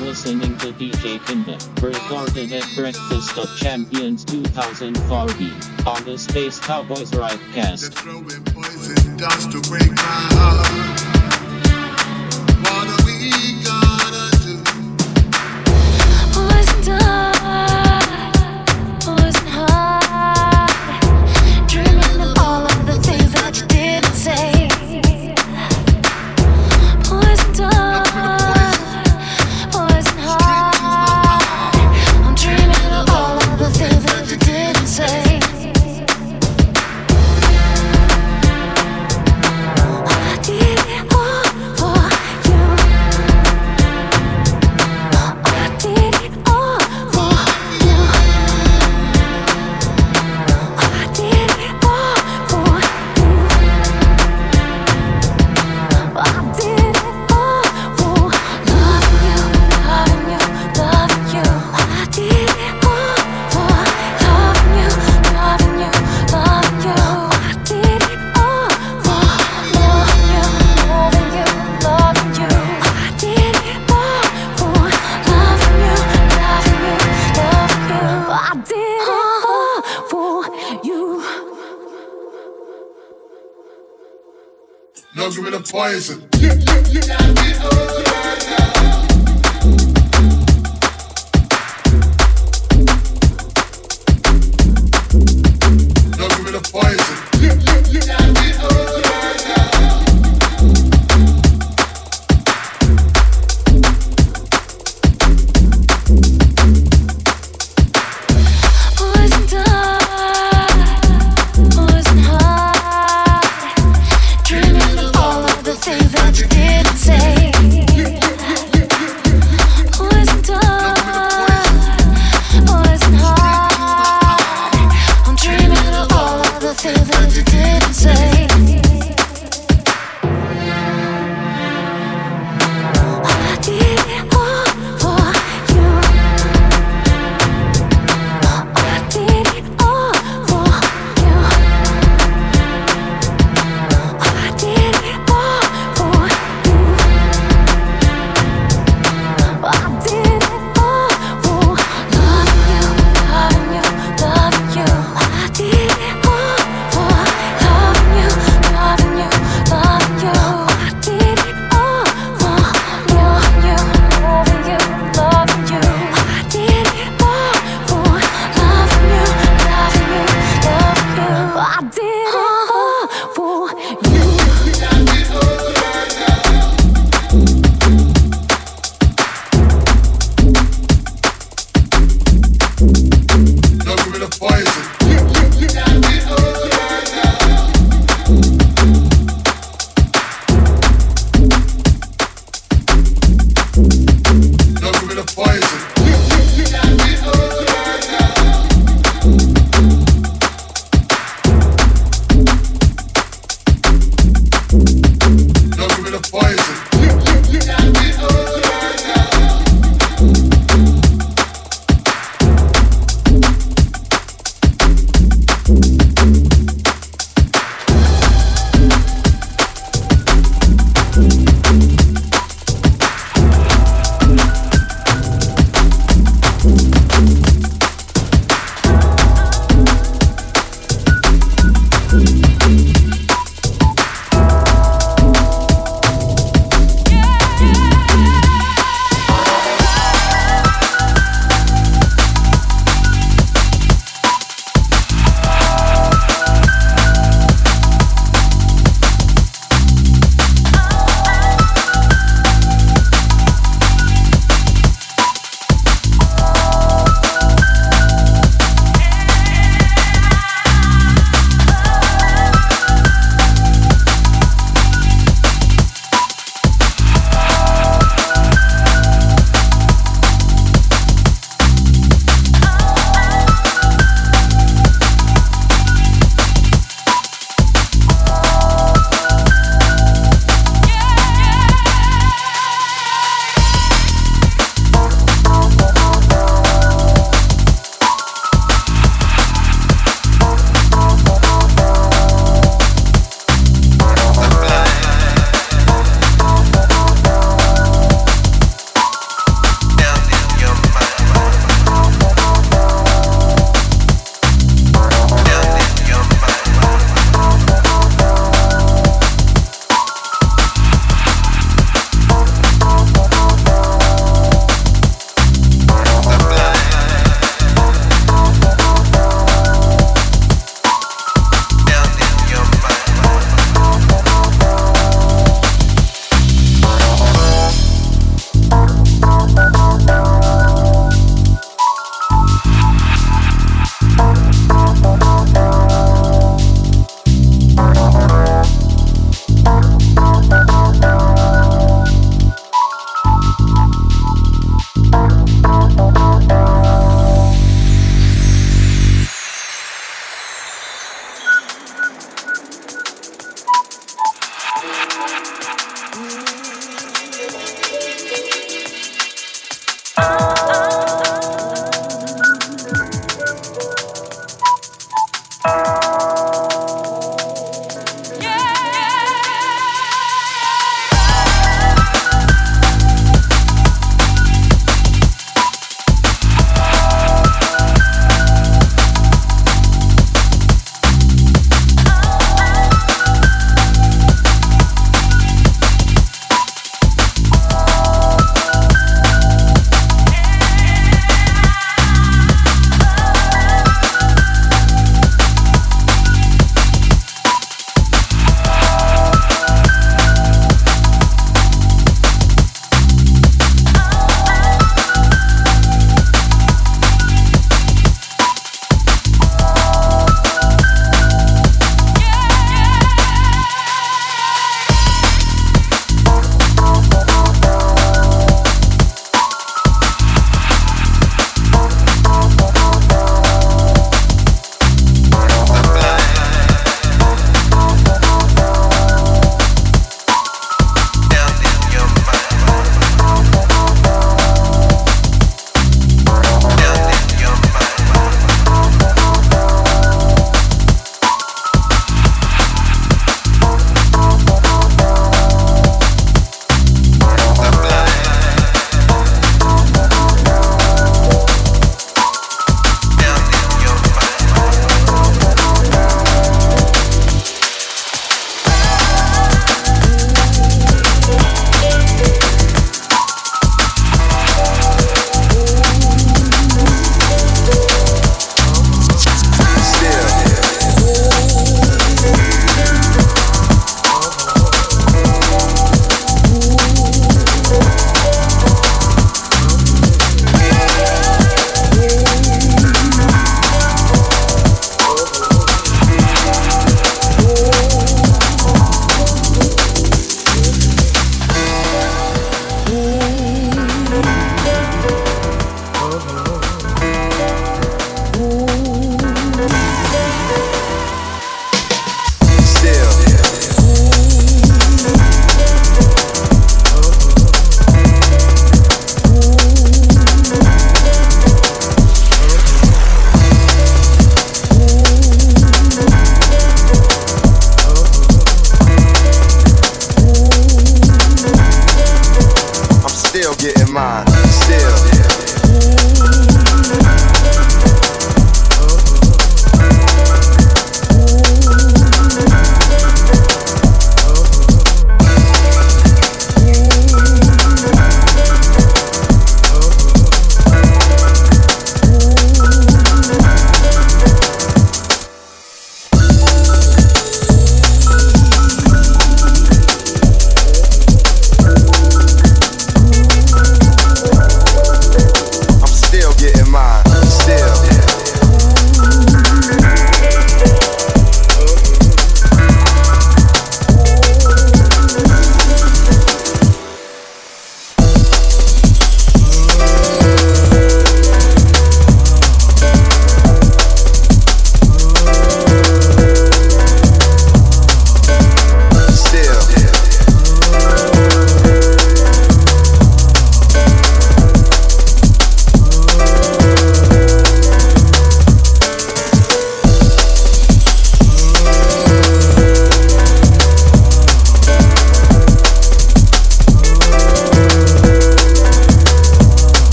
listening to DJ Kinda, recorded at Breakfast of Champions 2014 on the Space Cowboys Ridecast. Throwing poison dust to break my heart. What we poison.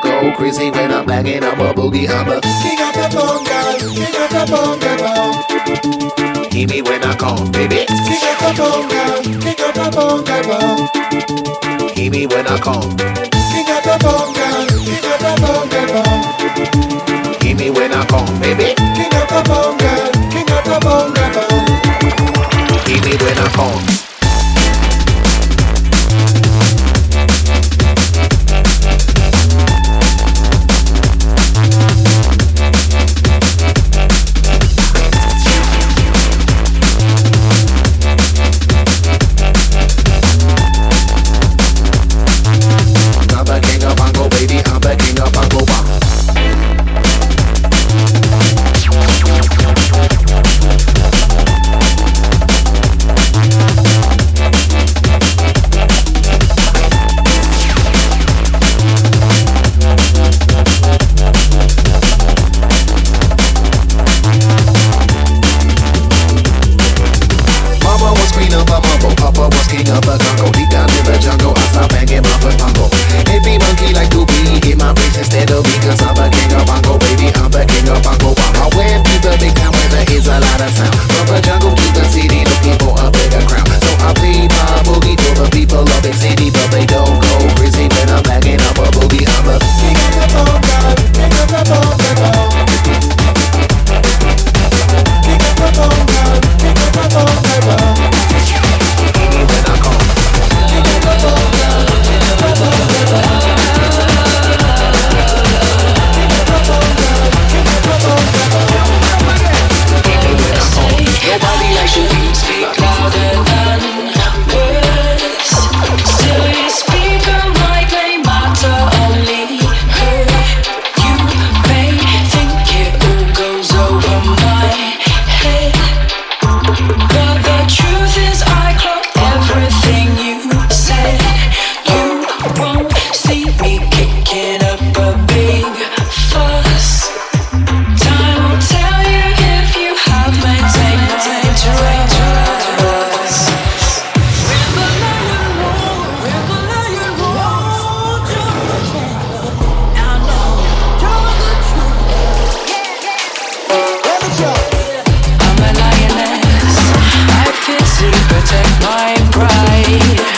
go crazy when I'm banging. up a boogie. I'm a king of the bongo, king of the bongo. Hear me when I call, baby. King of the bongo, king of the bongo. Hear me when I call. Take my pride.